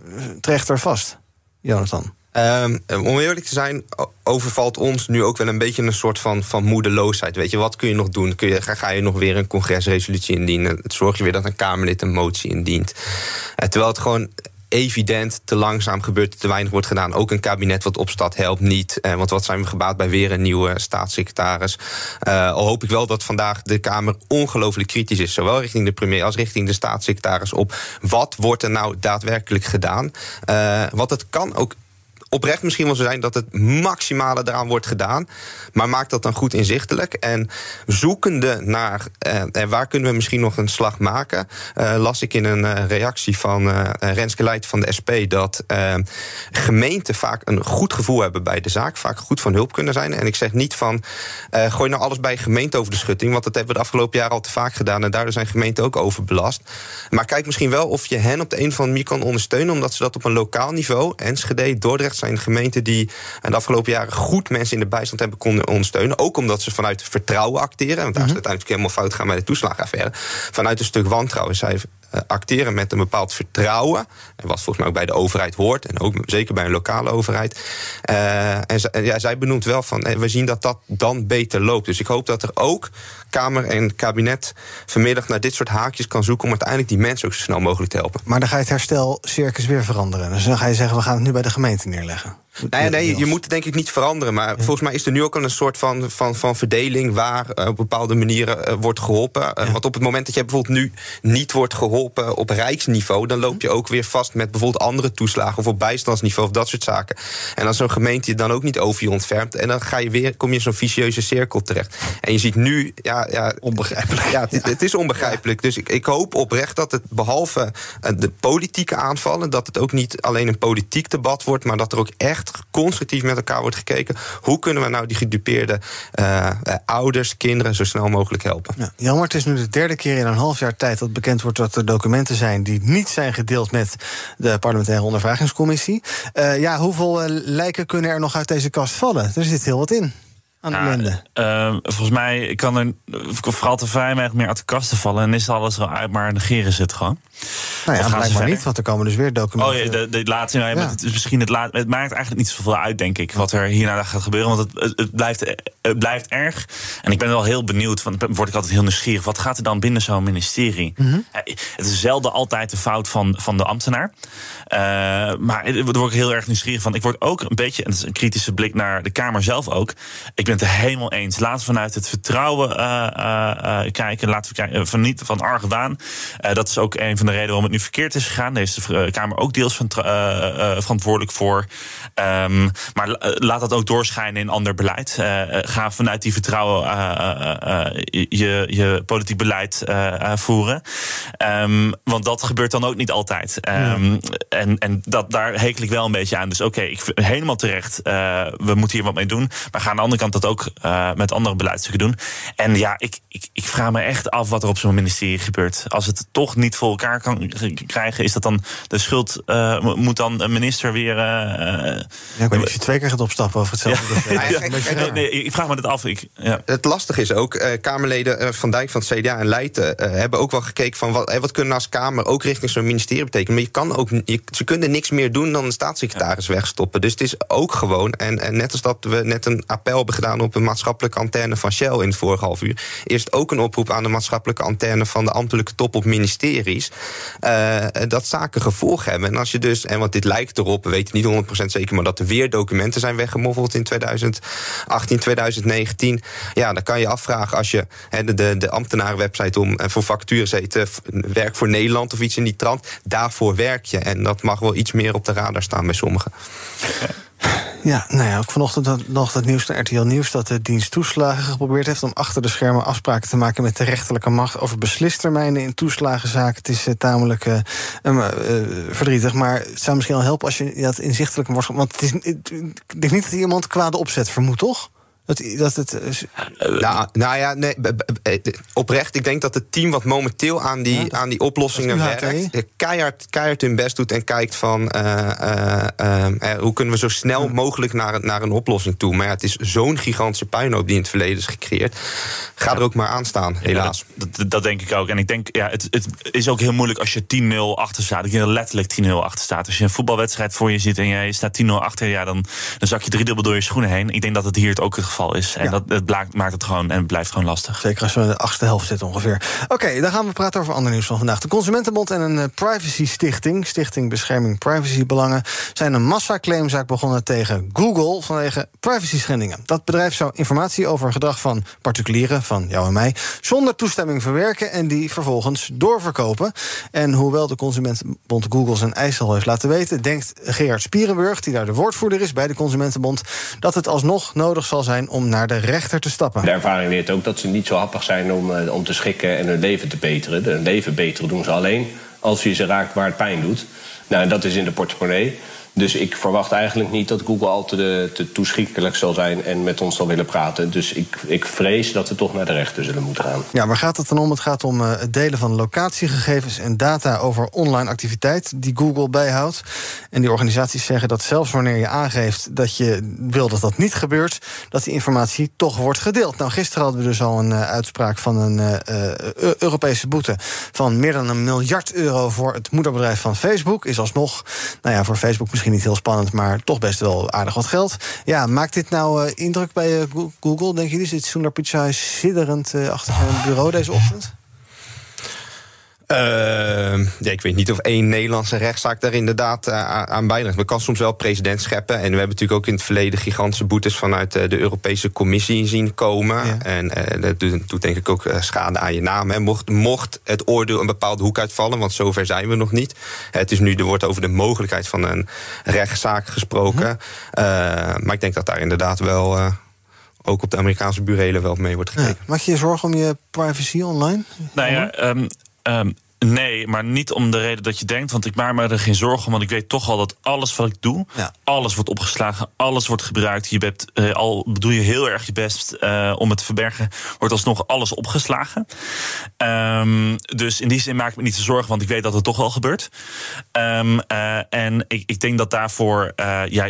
S2: trechter vast, Jonathan?
S4: Um, om eerlijk te zijn, overvalt ons nu ook wel een beetje een soort van, van moedeloosheid. Weet je, wat kun je nog doen? Kun je, ga je nog weer een congresresolutie indienen? Zorg je weer dat een Kamerlid een motie indient? Uh, terwijl het gewoon evident te langzaam gebeurt, te weinig wordt gedaan. Ook een kabinet wat opstaat helpt niet. Eh, want wat zijn we gebaat bij weer een nieuwe staatssecretaris? Uh, al hoop ik wel dat vandaag de Kamer ongelooflijk kritisch is. Zowel richting de premier als richting de staatssecretaris op wat wordt er nou daadwerkelijk gedaan. Uh, want het kan ook oprecht misschien wel zo zijn dat het maximale eraan wordt gedaan. Maar maak dat dan goed inzichtelijk. En zoekende naar uh, waar kunnen we misschien nog een slag maken, uh, las ik in een uh, reactie van Renske Leijt van de SP dat gemeenten vaak een goed gevoel hebben bij de zaak, vaak goed van hulp kunnen zijn. En ik zeg niet van gooi nou alles bij gemeente over de schutting, want dat hebben we de afgelopen jaren al te vaak gedaan en daardoor zijn gemeenten ook overbelast. Maar kijk misschien wel of je hen op de een of andere manier kan ondersteunen, omdat ze dat op een lokaal niveau, Enschede, Dordrecht zijn gemeenten die de afgelopen jaren goed mensen in de bijstand hebben konden ondersteunen. Ook omdat ze vanuit vertrouwen acteren. Want daar is het uiteindelijk helemaal fout gaan bij de toeslagenaffaire. Vanuit een stuk wantrouwen. Zij acteren met een bepaald vertrouwen. En wat volgens mij ook bij de overheid hoort. En ook zeker bij een lokale overheid. Uh, en ja, zij benoemt wel van. We zien dat dat dan beter loopt. Dus ik hoop dat er ook Kamer en kabinet vanmiddag naar dit soort haakjes kan zoeken. om uiteindelijk die mensen ook zo snel mogelijk te helpen.
S2: Maar dan ga je het herstelcircus weer veranderen. Dus dan ga je zeggen: we gaan het nu bij de gemeente neerleggen.
S4: Nee, Nou nee, je moet het denk ik niet veranderen. Maar volgens mij is er nu ook al een soort van, van, van verdeling waar uh, op bepaalde manieren uh, wordt geholpen. Uh, ja. Want op het moment dat je bijvoorbeeld nu niet wordt geholpen op rijksniveau, dan loop je ook weer vast met bijvoorbeeld andere toeslagen of op bijstandsniveau of dat soort zaken. En als zo'n gemeente je dan ook niet over je ontfermt, en dan ga je weer, kom je in zo'n vicieuze cirkel terecht. En je ziet nu, ja, ja
S2: onbegrijpelijk.
S4: Ja, het, het is onbegrijpelijk. Dus ik, ik hoop oprecht dat het behalve de politieke aanvallen, dat het ook niet alleen een politiek debat wordt, maar dat er ook echt constructief met elkaar wordt gekeken. Hoe kunnen we nou die gedupeerde uh, uh, ouders, kinderen zo snel mogelijk helpen?
S2: Ja, jammer, het is nu de derde keer in een half jaar tijd dat bekend wordt dat er documenten zijn die niet zijn gedeeld met de parlementaire ondervragingscommissie. Uh, ja, hoeveel lijken kunnen er nog uit deze kast vallen? Er zit heel wat in. Aan de
S5: uh, volgens mij kan er vooral te vrij meer uit de kast te vallen. En is alles al uit, maar negeren ze het gewoon.
S2: Nou ja, blijkbaar niet, want er komen dus weer documenten.
S5: Oh ja, de, de laatste, ja, ja. Het, is misschien het, laat, het maakt eigenlijk niet zoveel uit, denk ik, wat er hierna gaat gebeuren. Want het, het, blijft, het blijft erg. En ik ben wel heel benieuwd, want dan word ik altijd heel nieuwsgierig. Wat gaat er dan binnen zo'n ministerie? Mm -hmm. Het is zelden altijd de fout van, van de ambtenaar. Uh, maar daar word ik heel erg nieuwsgierig van. Ik word ook een beetje, en dat is een kritische blik naar de Kamer zelf ook. Ik ben het er helemaal eens. Laten we vanuit het vertrouwen uh, uh, kijken. Laten we kijken van niet van argwaan. dat is ook een van de redenen waarom het nu verkeerd is gegaan. Daar is de eh, Kamer ook deels van, uh, uh, verantwoordelijk voor. Um, maar laat dat ook doorschijnen in ander beleid. Ga vanuit die vertrouwen je, je politiek beleid voeren. Um, want dat gebeurt dan ook niet altijd. Um, ja. En, en dat, daar hekel ik wel een beetje aan. Dus oké, okay, ik helemaal terecht. we moeten hier wat mee doen. Maar ga aan de andere kant dat ook met andere beleidstukken doen. En ja, ik, ik, ik vraag me echt af wat er op zo'n ministerie gebeurt. Als het toch niet voor elkaar kan krijgen, is dat dan de schuld? Uh, moet dan een minister weer. Uh,
S2: ja, ik weet niet of je twee keer gaat opstappen over hetzelfde.
S5: Ja. Ja, nee, ik vraag me dit af. Ik, ja.
S4: Het lastige is ook, uh, Kamerleden Van Dijk van het CDA en Leijten hebben ook wel gekeken van wat, wat kunnen als Kamer ook richting zo'n ministerie betekenen. Maar je kan ook, je, ze kunnen niks meer doen dan een staatssecretaris wegstoppen. Dus het is ook gewoon, en, en net als dat we net een appel hebben gedaan op een maatschappelijke antenne van Shell in het vorige half uur, eerst ook een oproep aan de maatschappelijke antenne van de ambtelijke top op ministeries. Uh, dat zaken gevolg hebben. En als je dus, en want dit lijkt erop, we weten niet 100% zeker, maar dat er weer documenten zijn weggemoffeld in 2018, 2019. Ja, dan kan je afvragen als je de, de, de ambtenarenwebsite om voor vacatures heet werk voor Nederland of iets in die trant. Daarvoor werk je. En dat mag wel iets meer op de radar staan bij sommigen.
S2: Ja, nou ja, ook vanochtend nog het nieuws naar RTL Nieuws... dat de dienst toeslagen geprobeerd heeft om achter de schermen afspraken te maken... met de rechterlijke macht over beslistermijnen in toeslagenzaken. Het is uh, tamelijk uh, uh, verdrietig, maar het zou misschien wel helpen... als je dat inzichtelijk wordt... Want het is, ik denk niet dat iemand kwade opzet vermoedt, toch? Dat, dat het,
S4: nou, nou ja, nee, oprecht. Ik denk dat het team wat momenteel aan die, ja, aan die oplossingen werkt, keihard, keihard hun best doet en kijkt van uh, uh, uh, hoe kunnen we zo snel ja. mogelijk naar, naar een oplossing toe. Maar ja, het is zo'n gigantische puinhoop die in het verleden is gecreëerd. Ga er ook maar aan staan, helaas.
S5: Dat, dat, dat, denk ik ook. En ik denk, ja, het, het is ook heel moeilijk als je 10-0 achter staat. Ik denk dat letterlijk 10-0 achter staat. Als je een voetbalwedstrijd voor je ziet en je staat 10-0 achter, ja, dan, dan zak je driedubbel door je schoenen heen. Ik denk dat het hier het ook het geval is. En ja. dat, dat blaakt, maakt het gewoon en het blijft gewoon lastig.
S2: Zeker als we in de achtste helft zitten ongeveer. Oké, okay, dan gaan we praten over ander nieuws van vandaag. De Consumentenbond en een privacy stichting, Stichting Bescherming Privacybelangen, zijn een massaclaimzaak begonnen tegen Google vanwege privacy schendingen. Dat bedrijf zou informatie over gedrag van particulieren, van jou en mij, zonder toestemming verwerken en die vervolgens doorverkopen. En hoewel de Consumentenbond Google zijn eis al heeft laten weten, denkt Gerard Spierenburg, die daar de woordvoerder is bij de Consumentenbond, dat het alsnog nodig zal zijn om naar de rechter te stappen.
S13: De ervaring leert ook dat ze niet zo happig zijn om, uh, om te schikken en hun leven te beteren. Hun leven beteren doen ze alleen als je ze raakt waar het pijn doet. Nou, en dat is in de portemonnee. Dus ik verwacht eigenlijk niet dat Google al te, te toeschikkelijk zal zijn en met ons zal willen praten. Dus ik, ik vrees dat we toch naar de rechter zullen moeten gaan.
S2: Ja, waar gaat het dan om? Het gaat om uh, het delen van locatiegegevens en data over online activiteit die Google bijhoudt. En die organisaties zeggen dat zelfs wanneer je aangeeft dat je wil dat dat niet gebeurt, dat die informatie toch wordt gedeeld. Nou, gisteren hadden we dus al een uh, uitspraak van een uh, Europese boete van meer dan een miljard euro voor het moederbedrijf van Facebook. Is alsnog, nou ja, voor Facebook misschien niet heel spannend, maar toch best wel aardig wat geld. Ja, maakt dit nou uh, indruk bij uh, Google? Denk jullie? Zit Sundar Pichai sidderend uh, achter zijn bureau deze ochtend?
S4: Uh, ja, ik weet niet of één Nederlandse rechtszaak daar inderdaad uh, aan bijdraagt. We kan soms wel president scheppen. En we hebben natuurlijk ook in het verleden gigantische boetes vanuit uh, de Europese Commissie zien komen. Ja. En dat doet, doet, denk ik ook schade aan je naam. Hè. Mocht, mocht het oordeel een bepaalde hoek uitvallen, want zover zijn we nog niet. Het is nu, er wordt over de mogelijkheid van een rechtszaak gesproken. -huh. maar ik denk dat daar inderdaad wel ook op de Amerikaanse burelen wel mee wordt gekeken.
S2: Ja. Maak je je zorgen om je privacy online?
S5: Nou ja, um, um, nee, maar niet om de reden dat je denkt. Want ik maak me er geen zorgen om. Want ik weet toch al dat alles wat ik doe, ja. alles wordt opgeslagen, alles wordt gebruikt. Je bent, uh, al doe je heel erg je best uh, om het te verbergen, wordt alsnog alles opgeslagen. Um, dus in die zin maak ik me niet te zorgen, want ik weet dat het toch wel gebeurt. Um, uh, en ik, ik denk dat daarvoor, ja,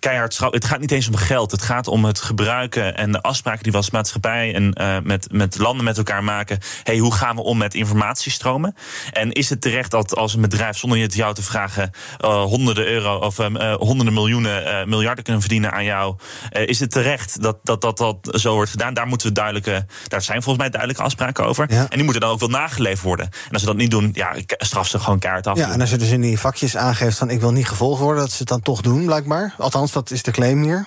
S5: keihard Het gaat niet eens om geld. Het gaat om het gebruiken en de afspraken die we als maatschappij en met, met landen met elkaar maken. hey, hoe gaan we om met informatiestromen? En is het terecht dat als een bedrijf, zonder je het jou te vragen, uh, honderden euro of uh, honderden miljoenen, uh, miljarden kunnen verdienen aan jou? is het terecht dat dat, dat dat zo wordt gedaan? Daar moeten we duidelijke, daar zijn volgens mij duidelijke afspraken over. Ja. En die moeten dan ook wel nageleefd worden. En als ze dat niet doen, ja, straf ze gewoon kaart af.
S2: Ja, en als je dus in die vakjes aangeeft van ik wil niet gevolgd worden, dat ze het dan toch doen, blijkbaar. Althans, dat is de claim hier.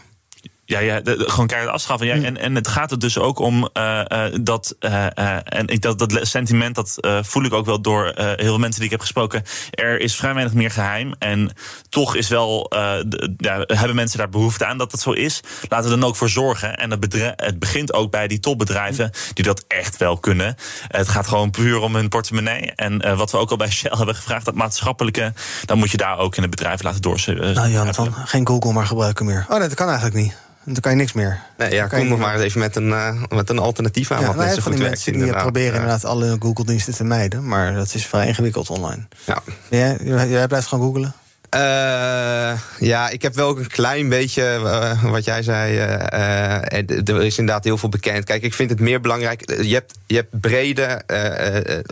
S5: Ja, ja de, gewoon keihard afschaffen. Ja, en, en het gaat er dus ook om uh, uh, dat. Uh, en ik, dat, dat sentiment, dat voel ik ook wel door heel veel mensen die ik heb gesproken. Er is vrij weinig meer geheim. En toch is wel. De, ja, hebben mensen daar behoefte aan dat dat zo is. Laten we er dan ook voor zorgen. En het, het begint ook bij die topbedrijven die dat echt wel kunnen. Het gaat gewoon puur om hun portemonnee. En wat we ook al bij Shell hebben gevraagd, dat maatschappelijke. dan moet je daar ook in het bedrijf laten doorzetten.
S2: nou, Jonathan, geen Google maar gebruiken meer. Oh nee, dat kan eigenlijk niet. Dan kan je niks meer.
S4: Nee, ja, kom nog maar eens even met een, uh, met een alternatief aan.
S2: Ja,
S4: wat mensen
S2: van
S4: goed
S2: die
S4: werkt,
S2: mensen die
S4: inderdaad.
S2: proberen inderdaad alle Google-diensten te mijden. Maar dat is vrij ingewikkeld online.
S4: Ja.
S2: Jij, jij blijft gewoon googelen?
S4: Eh, ja, ik heb wel een klein beetje eh, wat jij zei. eh, er is inderdaad heel veel bekend. Kijk, ik vind het meer belangrijk. Je hebt, je hebt brede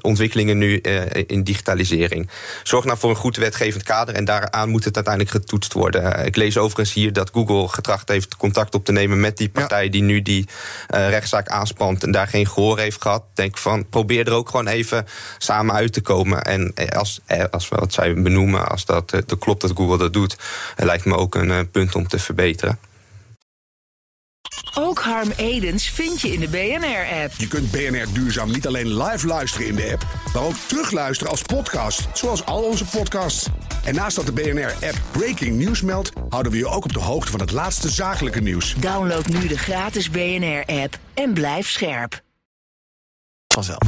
S4: ontwikkelingen nu in digitalisering. Zorg nou voor een goed wetgevend kader en daaraan moet het uiteindelijk getoetst worden. Ik lees overigens hier dat Google getracht heeft contact op te nemen met die partij die nu die rechtszaak aanspant en daar geen gehoor heeft gehad. Denk van probeer er ook gewoon even samen uit te komen. En als, als we wat zij benoemen, als dat, dat klopt dat Google dat doet, eh, lijkt me ook een eh, punt om te verbeteren.
S1: Ook Harm Edens vind je in de BNR-app.
S11: Je kunt BNR Duurzaam niet alleen live luisteren in de app, maar ook terugluisteren als podcast, zoals al onze podcasts. En naast dat de BNR-app Breaking News meldt, houden we je ook op de hoogte van het laatste zakelijke nieuws.
S1: Download nu de gratis BNR-app en blijf scherp.
S2: Vanzelf.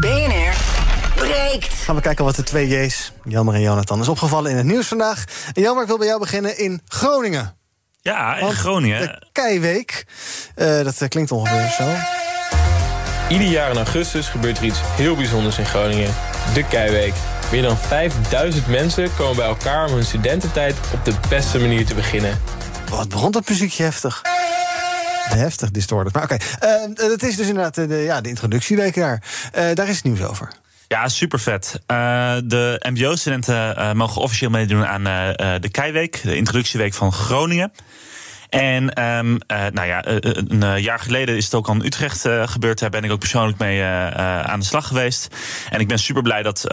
S1: BNR breekt.
S2: Gaan we kijken wat de twee J's, Jelmer en Jonathan, is opgevallen in het nieuws vandaag. Jelmer, ik wil bij jou beginnen in Groningen.
S5: Ja, in
S2: Want
S5: Groningen.
S2: De Keiweek, eh, dat eh, klinkt ongeveer zo.
S14: Ieder jaar in augustus gebeurt er iets heel bijzonders in Groningen. De Keiweek. Meer dan 5000 mensen komen bij elkaar om hun studententijd op de beste manier te beginnen.
S2: Wat begon dat muziekje heftig? Heftig distorted. Maar oké, eh, het is dus inderdaad eh, de, ja, de introducieweek daar. Eh, daar is het nieuws over.
S5: Ja, super vet. de MBO-studenten eh, mogen officieel meedoen aan eh, eh, de Keiweek, de introductieweek van Groningen. En ehm, eh, nou ja, eh, een eh, jaar geleden is het ook al in Utrecht gebeurd. Daar ben ik ook persoonlijk mee aan de slag geweest. En ik ben super blij dat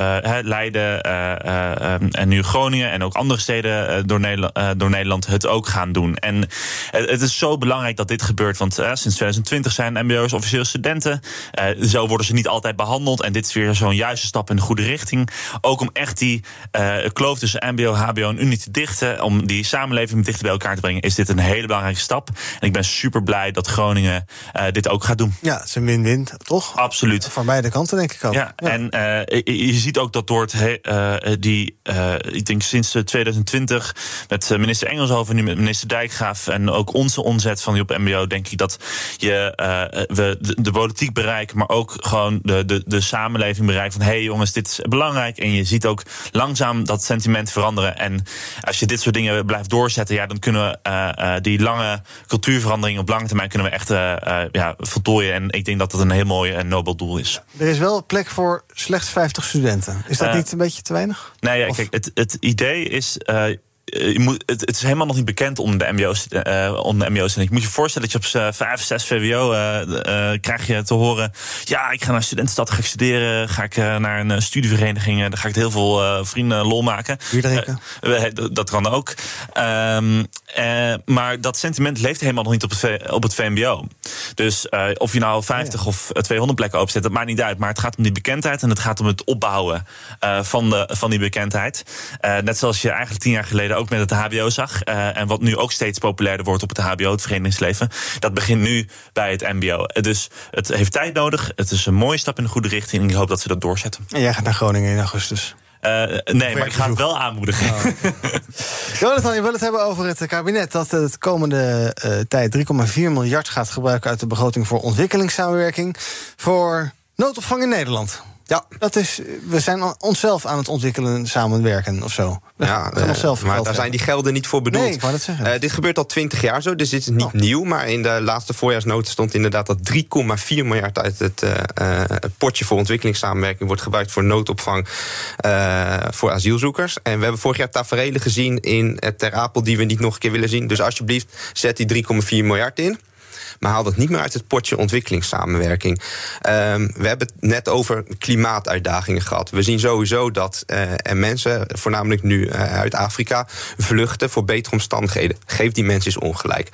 S5: Leiden eh, eh, ehm, en nu Groningen en ook andere steden door, Nederland, door Nederland het ook gaan doen. En het, is zo belangrijk dat dit gebeurt. Want sinds 2020 zijn MBO's officieel studenten. Zo worden ze niet altijd behandeld. En dit is weer zo'n juiste stap in de goede richting. Ook om echt die kloof tussen MBO, HBO en Unie te dichten. Om die samenleving dichter bij elkaar te brengen. Is dit een hele belangrijke stap. En ik ben super blij dat Groningen eh, dit ook gaat doen.
S2: Ja, het is een win-win, toch?
S5: Absoluut.
S2: Van beide kanten, denk ik ook.
S5: Ja, en eh, je, ziet ook dat door het, he- eh, die, ik denk sinds eh, 2020, met minister Engelshoven, nu met minister Dijkgraaf en ook onze omzet van die op MBO, denk ik dat je, we de, de politiek bereiken, maar ook gewoon de, de, de samenleving bereiken van hé hey jongens, dit is belangrijk. En je ziet ook langzaam dat sentiment veranderen. En als je dit soort dingen blijft doorzetten, ja, dan kunnen we eh, die lange cultuurverandering op lange termijn kunnen we echt eh, eh, ja, voltooien. En ik denk dat dat een heel mooi en nobel doel is.
S2: Er is wel plek voor slechts 50 studenten. Is dat
S5: Eh,
S2: niet een beetje te weinig?
S5: Nee, ja, kijk, het, het idee is. Eh, je moet, het, het is helemaal nog niet bekend onder de MBO's. eh onder de MBO's. En ik moet je voorstellen dat je op 5, 6 VWO krijg je te horen. Ja, ik ga naar studentenstad, ga ik studeren. Ga ik eh, naar een studievereniging. Dan ga ik heel veel vrienden lol maken. Dat kan ook. Ehm, eh, maar dat sentiment leeft helemaal nog niet op het, V- op het VMBO. Dus eh, of je nou 50 of eh, 200 plekken openzet, dat maakt niet uit. Maar het gaat om die bekendheid en het gaat om het opbouwen eh, van, de, van die bekendheid. Eh, net zoals je eigenlijk tien jaar geleden ook met het HBO zag. eh, en wat nu ook steeds populairder wordt op het HBO, het verenigingsleven. Dat begint nu bij het MBO. Eh, dus het heeft tijd nodig. Het is een mooie stap in de goede richting. En ik hoop dat ze dat doorzetten.
S2: En jij gaat naar Groningen in augustus.
S5: Eh, nee, maar ik ga het wel aanmoedigen.
S2: Jonathan, je wil het hebben over het kabinet dat het komende eh, tijd 3,4 miljard gaat gebruiken uit de begroting voor ontwikkelingssamenwerking voor noodopvang in Nederland.
S4: Ja.
S2: Dat is, we zijn onszelf aan het ontwikkelen, samenwerken of zo.
S4: Ja, eh,
S2: onszelf
S4: maar daar zijn die gelden niet voor bedoeld.
S2: Nee, ik dat zeggen.
S4: Eh, dit gebeurt al twintig jaar zo, dus dit is niet nieuw. Maar in de laatste voorjaarsnota stond inderdaad dat 3,4 miljard uit het eh, het potje voor ontwikkelingssamenwerking wordt gebruikt voor noodopvang voor asielzoekers. En we hebben vorig jaar taferelen gezien in het Ter Apel die we niet nog een keer willen zien. Dus alsjeblieft, zet die 3,4 miljard in. Maar haal dat niet meer uit het potje ontwikkelingssamenwerking. Ehm, we hebben het net over klimaatuitdagingen gehad. We zien sowieso dat er mensen, voornamelijk nu uh, uit Afrika, vluchten voor betere omstandigheden. Geef die mensen eens ongelijk.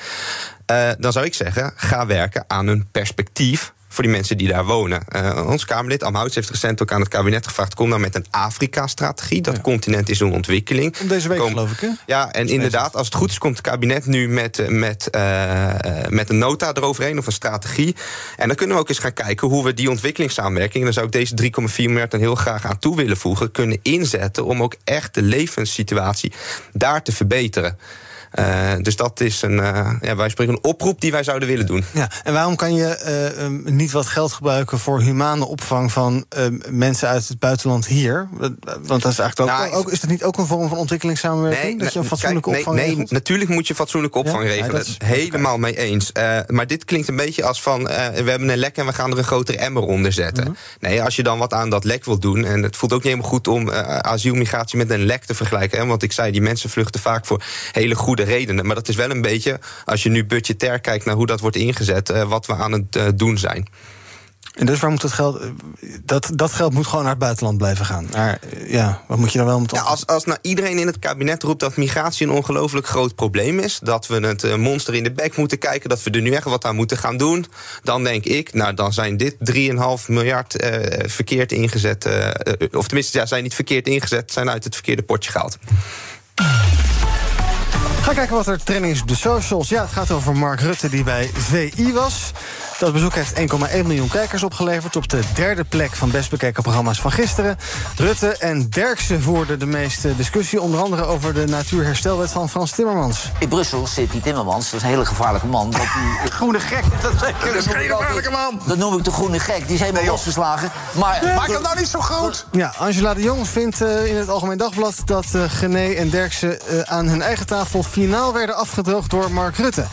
S4: Uh, dan zou ik zeggen, ga werken aan een perspectief voor die mensen die daar wonen. Uh, ons Kamerlid Amhouts heeft recent ook aan het kabinet gevraagd... kom dan met een Afrika-strategie. Dat ja. continent is een ontwikkeling.
S2: Om deze week kom, geloof ik, hè?
S4: Ja, en inderdaad, als het goed is... komt het kabinet nu met, met, uh, met een nota eroverheen of een strategie. En dan kunnen we ook eens gaan kijken... hoe we die ontwikkelingssamenwerking... en daar zou ik deze 3,4 miljard dan heel graag aan toe willen voegen... kunnen inzetten om ook echt de levenssituatie daar te verbeteren. Uh, dus dat is een, uh, ja, wij spreken een oproep die wij zouden willen doen.
S2: Ja, en waarom kan je uh, um, niet wat geld gebruiken voor humane opvang van mensen uit het buitenland hier? Want dat is eigenlijk ook, nou, ook, is dat niet ook een vorm van ontwikkelingssamenwerking?
S4: Nee,
S2: dat je een fatsoenlijke
S4: kijk,
S2: opvang
S4: nee,
S2: regelt?
S4: nee, natuurlijk moet je fatsoenlijke opvang
S2: Ja?
S4: regelen.
S2: Ja, dat is-
S4: Helemaal mee eens. maar dit klinkt een beetje als van we hebben een lek en we gaan er een grotere emmer onder zetten.
S2: Mhm.
S4: Nee, als je dan wat aan dat lek wil doen, en het voelt ook niet helemaal goed om asielmigratie met een lek te vergelijken. Hè, want ik zei, die mensen vluchten vaak voor hele goede redenen. Maar dat is wel een beetje, als je nu budgetair kijkt naar hoe dat wordt ingezet, eh, wat we aan het eh, doen zijn.
S2: En dus waar moet dat geld... Dat, dat geld moet gewoon naar het buitenland blijven gaan. Maar eh, ja, wat moet je dan wel met...
S4: Ja, als, als nou iedereen in het kabinet roept dat migratie een ongelooflijk groot probleem is, dat we het eh, monster in de bek moeten kijken, dat we er nu echt wat aan moeten gaan doen, dan denk ik, nou dan zijn dit 3,5 miljard eh, verkeerd ingezet, eh, eh, of tenminste, ja, zijn niet verkeerd ingezet, zijn uit het verkeerde potje gehaald.
S2: Ga kijken wat er trending is op de socials. Ja, het gaat over Mark Rutte die bij VI was. Dat bezoek heeft 1,1 miljoen kijkers opgeleverd... op de derde plek van best bekeken programma's van gisteren. Rutte en Derksen voerden de meeste discussie... onder andere over de natuurherstelwet van Frans Timmermans.
S15: In Brussel zit die Timmermans, dat is een hele gevaarlijke man. Dat die...
S2: Groene gek, dat is een hele gevaarlijke man.
S15: Dat noem ik de groene gek, die is helemaal losgeslagen. Maar,
S2: Maak hem nou niet zo groot. Ja, Angela de Jong vindt uh, in het Algemeen Dagblad... dat uh, Gené en Derksen uh, aan hun eigen tafel finaal werden afgedroogd door Mark Rutte.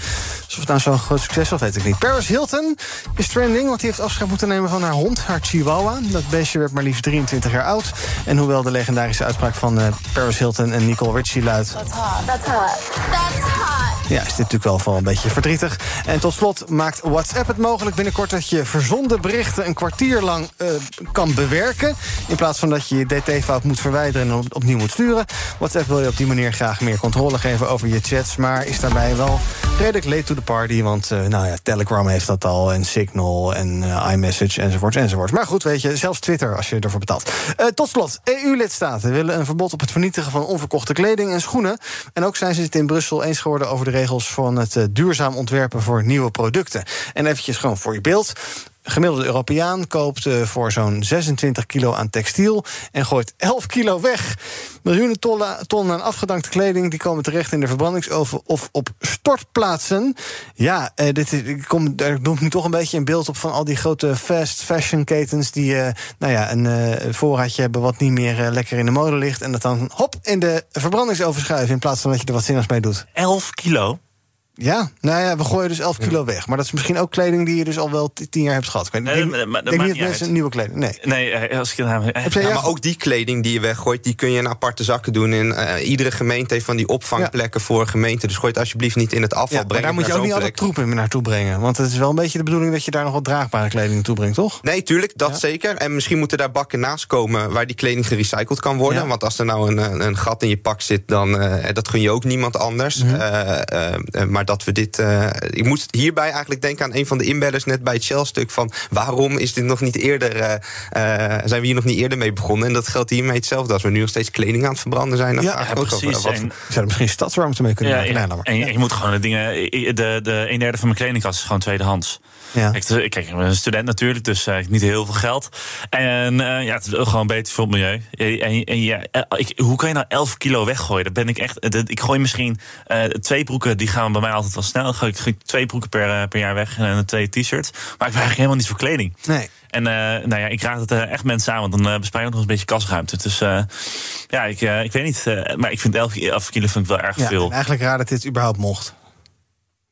S2: Dus of het nou zo'n groot succes was, weet ik niet. Paris Hilton is trending, want die heeft afscheid moeten nemen van haar hond, haar chihuahua. Dat beestje werd maar liefst 23 jaar oud. En hoewel de legendarische uitspraak van uh, Paris Hilton en Nicole Richie luidt...
S16: That's hot. Hot. That's hot.
S2: Ja, is dit natuurlijk wel wel een beetje verdrietig. En tot slot maakt WhatsApp het mogelijk binnenkort... dat je verzonden berichten een kwartier lang uh, kan bewerken... in plaats van dat je je dt-fout moet verwijderen en op, opnieuw moet sturen. WhatsApp wil je op die manier graag meer controle geven over je chats... maar is daarbij wel redelijk late to the party... want uh, nou ja, Telegram heeft dat al en Signal en uh, iMessage enzovoorts enzovoorts. Maar goed, weet je, zelfs Twitter als je ervoor betaalt. Tot slot, EU-lidstaten willen een verbod op het vernietigen... van onverkochte kleding en schoenen. En ook zijn ze het in Brussel eens geworden over de regels van het uh, duurzaam ontwerpen voor nieuwe producten. En eventjes gewoon voor je beeld. Gemiddelde Europeaan koopt uh, voor zo'n 26 kilo aan textiel en gooit 11 kilo weg. Miljoenen tonnen aan afgedankte kleding die komen terecht in de verbrandingsoven of op stortplaatsen. Ja, uh, dit ik kom, daar ik nu toch een beetje een beeld op van al die grote fast fashion ketens die uh, nou ja, een voorraadje hebben wat niet meer lekker in de mode ligt en dat dan hop in de verbrandingsoven schuiven in plaats van dat je er wat zinnigs mee doet.
S5: 11 kilo?
S2: Ja, nou ja, we gooien dus 11 kilo weg. Maar dat is misschien ook kleding die je dus al wel 10 jaar hebt gehad. Ik
S5: nee, maar, maar,
S2: denk niet dat mensen een nieuwe kleding. Nee.
S5: Nee, als ik het nou,
S4: ja, ja, maar ook die kleding die je weggooit, die kun je in aparte zakken doen. In, uh, iedere gemeente heeft van die opvangplekken ja. voor gemeenten. Dus gooi het alsjeblieft niet in het afval
S2: ja,
S4: brengen.
S2: Maar daar moet je ook niet alle troepen naartoe brengen. Want het is wel een beetje de bedoeling dat je daar nog wat draagbare kleding naartoe brengt, toch?
S4: Nee, tuurlijk, dat zeker. En misschien moeten daar bakken naast komen waar die kleding gerecycled kan worden. Want als er nou een, een, gat in je pak zit, dan uh, dat gun je ook niemand anders. Mm -hmm. maar dat we dit ik moest hierbij eigenlijk denken aan een van de inbellers net bij het Shell-stuk van waarom is dit nog niet eerder, uh, uh, zijn we hier nog niet eerder mee begonnen? En dat geldt hiermee hetzelfde. Als we nu nog steeds kleding aan het verbranden zijn, dan
S5: ja, ja,
S4: ook
S5: precies.
S4: over. Wat...
S2: En, zou er misschien stadsruimte mee kunnen
S5: ja,
S2: maken?
S5: En je, je, moet gewoon de dingen. De, de een derde van mijn kledingkast is gewoon tweedehands.
S2: Ja.
S5: Ik, kijk, ik ben een student natuurlijk, dus uh, niet heel veel geld. En uh, ja, het is gewoon beter voor het milieu. En, en ja, ik, hoe kan je nou 11 kilo weggooien? Dat ben ik echt. Ik gooi misschien uh, twee broeken, die gaan bij mij altijd wel snel. Ik gooi twee broeken per, per jaar weg en twee t-shirts. Maar ik ben eigenlijk helemaal niet voor kleding.
S2: Nee.
S5: En nou ja, ik raad het echt mensen aan, want dan bespaar je ook nog een beetje kasruimte. Dus ja, ik, ik weet niet. maar ik vind 11, 11 kilo vind ik wel erg
S2: ja,
S5: veel.
S2: eigenlijk raar dat dit überhaupt mocht.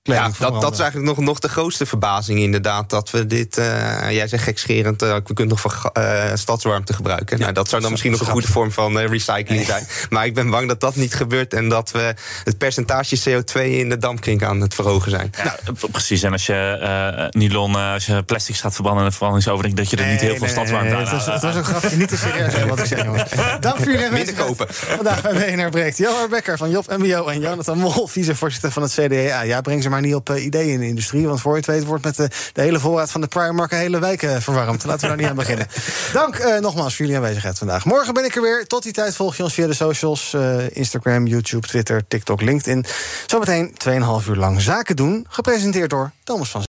S4: Ja, dat, dat is eigenlijk nog, nog de grootste verbazing inderdaad. Dat we dit, eh, jij zegt gekscherend, uh, we kunnen nog voor uh, stadswarmte gebruiken. nou, dat zou dan misschien nog een goede vorm van recycling zijn. Maar ik ben bang dat dat niet gebeurt en dat we het percentage CO2 in de dampkring aan het verhogen zijn.
S5: Ja, precies. En als je nylon, als je plastics gaat verbannen en de verbrandingsoven, dat je er niet heel veel stadswarmte aan
S2: Het was, het was een grapje, niet te serieus wat ik zeg, jongens. Dank voor jullie
S4: aanwezigheid. kopen.
S2: Vandaag bij BNR Breekt. Johan Becker van Job MBO en Jonathan Mol, vicevoorzitter van het CDA. Ja, breng ze maar niet op ideeën in de industrie. Want voor je het weet wordt met de, de hele voorraad van de Primark een hele week uh, verwarmd. Laten we daar niet aan beginnen. Dank uh, nogmaals voor jullie aanwezigheid vandaag. Morgen ben ik er weer. Tot die tijd volg je ons via de socials. Instagram, YouTube, Twitter, TikTok, LinkedIn. Zometeen 2,5 uur lang zaken doen. Gepresenteerd door Thomas van